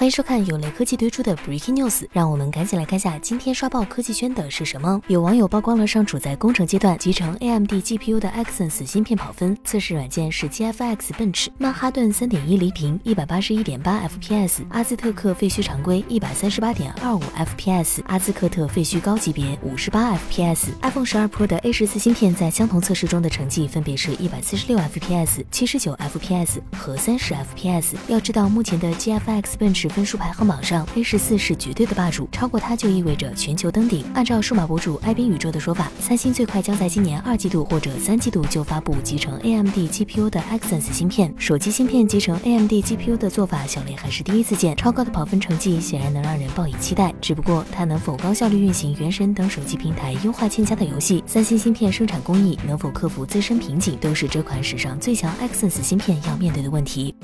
欢迎收看有雷科技推出的 Breaking News，让我们赶紧来看下今天刷爆科技圈的是什么。有网友曝光了尚处在工程阶段、集成 AMD GPU 的 Exynos 芯片跑分，测试软件是 GFX Bench，曼哈顿3.1离屏181.8 FPS，阿兹特克废墟常规138.25 FPS，阿兹克特废墟高级别58 FPS。iPhone 12 Pro 的 A14 芯片在相同测试中的成绩分别是146 FPS、79 FPS 和30 FPS。要知道，目前的 GFX Bench 分数排行榜上，A 十四是绝对的霸主，超过它就意味着全球登顶。按照数码博主艾宾宇宙的说法，三星最快将在今年二季度或者三季度就发布集成 AMD GPU 的 Exynos 芯片。手机芯片集成 AMD GPU 的做法，小雷还是第一次见。超高的跑分成绩显然能让人抱以期待，只不过它能否高效率运行原神等手机平台优化欠佳的游戏？三星芯片生产工艺能否克服自身瓶颈，都是这款史上最强 Exynos 芯片要面对的问题。